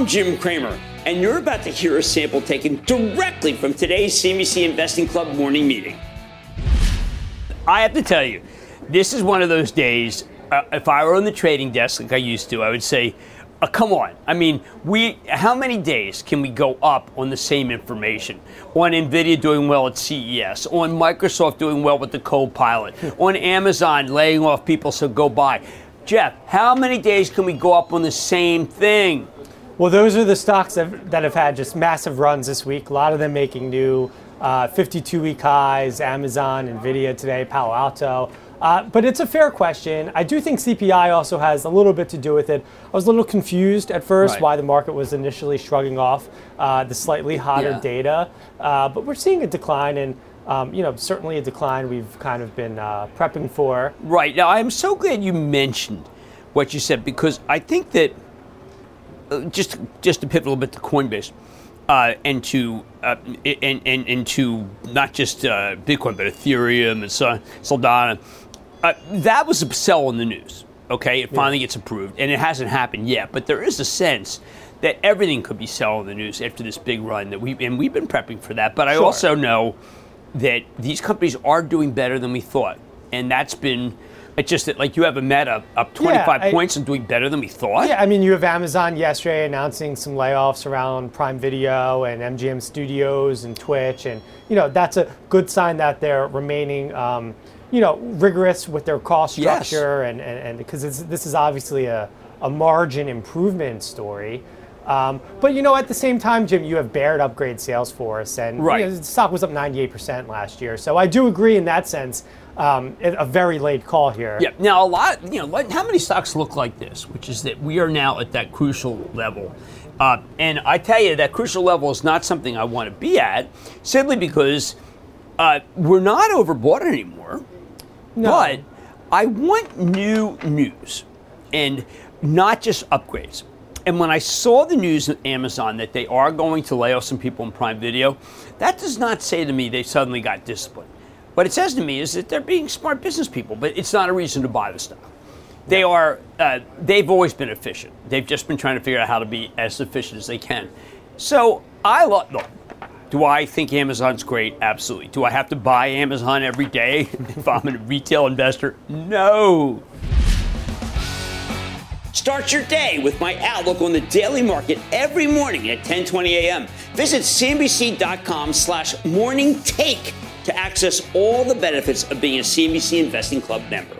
I'm Jim Cramer, and you're about to hear a sample taken directly from today's CNBC Investing Club morning meeting. I have to tell you, this is one of those days. Uh, if I were on the trading desk like I used to, I would say, uh, "Come on! I mean, we. How many days can we go up on the same information? On Nvidia doing well at CES, on Microsoft doing well with the Copilot, on Amazon laying off people so go buy." Jeff, how many days can we go up on the same thing? Well, those are the stocks that, that have had just massive runs this week. A lot of them making new 52-week highs. Amazon, Nvidia today, Palo Alto. Uh, but it's a fair question. I do think CPI also has a little bit to do with it. I was a little confused at first Right. why the market was initially shrugging off uh, the slightly hotter Yeah. data, uh, but we're seeing a decline, and um, you know certainly a decline we've kind of been uh, prepping for. Right. Now, I'm so glad you mentioned what you said because I think that uh, just just to pivot a little bit to Coinbase uh, and to uh, and, and and to not just uh, Bitcoin but Ethereum and so Solana. Uh, that was a sell in the news. Okay, it finally gets approved, and it hasn't happened yet. But there is a sense that everything could be sell in the news after this big run that we and we've been prepping for that. But I Sure. also know that these companies are doing better than we thought, and that's been. It's just that like you have a Met up up 25 I- points and doing better than we thought. Yeah, I mean, you have Amazon yesterday announcing some layoffs around Prime Video and MGM Studios and Twitch, and you know that's a good sign that they're remaining, um, you know, rigorous with their cost Yes. structure, and and and because this is obviously a, a margin improvement story. Um, but you know, at the same time, Jim, you have Baird upgrade Salesforce, and you know, the stock was up 98% last year. So I do agree in that sense. Um, a very late call here. Yeah. Now a lot, you know, how many stocks look like this? Which is that we are now at that crucial level, uh, and I tell you that crucial level is not something I want to be at, simply because uh, we're not overbought anymore. No. But I want new news and not just upgrades. And when I saw the news at Amazon that they are going to lay off some people in Prime Video, that does not say to me they suddenly got disciplined. What it says to me is that they're being smart business people, but it's not a reason to buy the stock. They are. Uh, they've always been efficient. They've just been trying to figure out how to be as efficient as they can. So I love. Look, do I think Amazon's great? Absolutely. Do I have to buy Amazon every day if I'm a retail investor? No. Start your day with my outlook on the daily market every morning at 10:20 a.m. Visit cnbc.com slash morning take to access all the benefits of being a CNBC Investing Club member.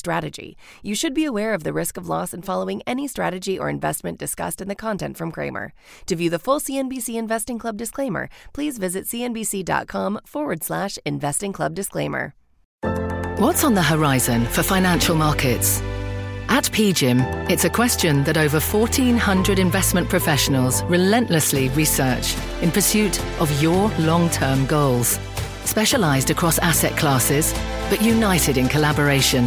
strategy. You should be aware of the risk of loss in following any strategy or investment discussed in the content from Cramer. To view the full CNBC Investing Club disclaimer, please visit cnbc.com forward slash investing club disclaimer. What's on the horizon for financial markets? At PGIM, it's a question that over 1,400 investment professionals relentlessly research in pursuit of your long term goals. Specialized across asset classes, but united in collaboration,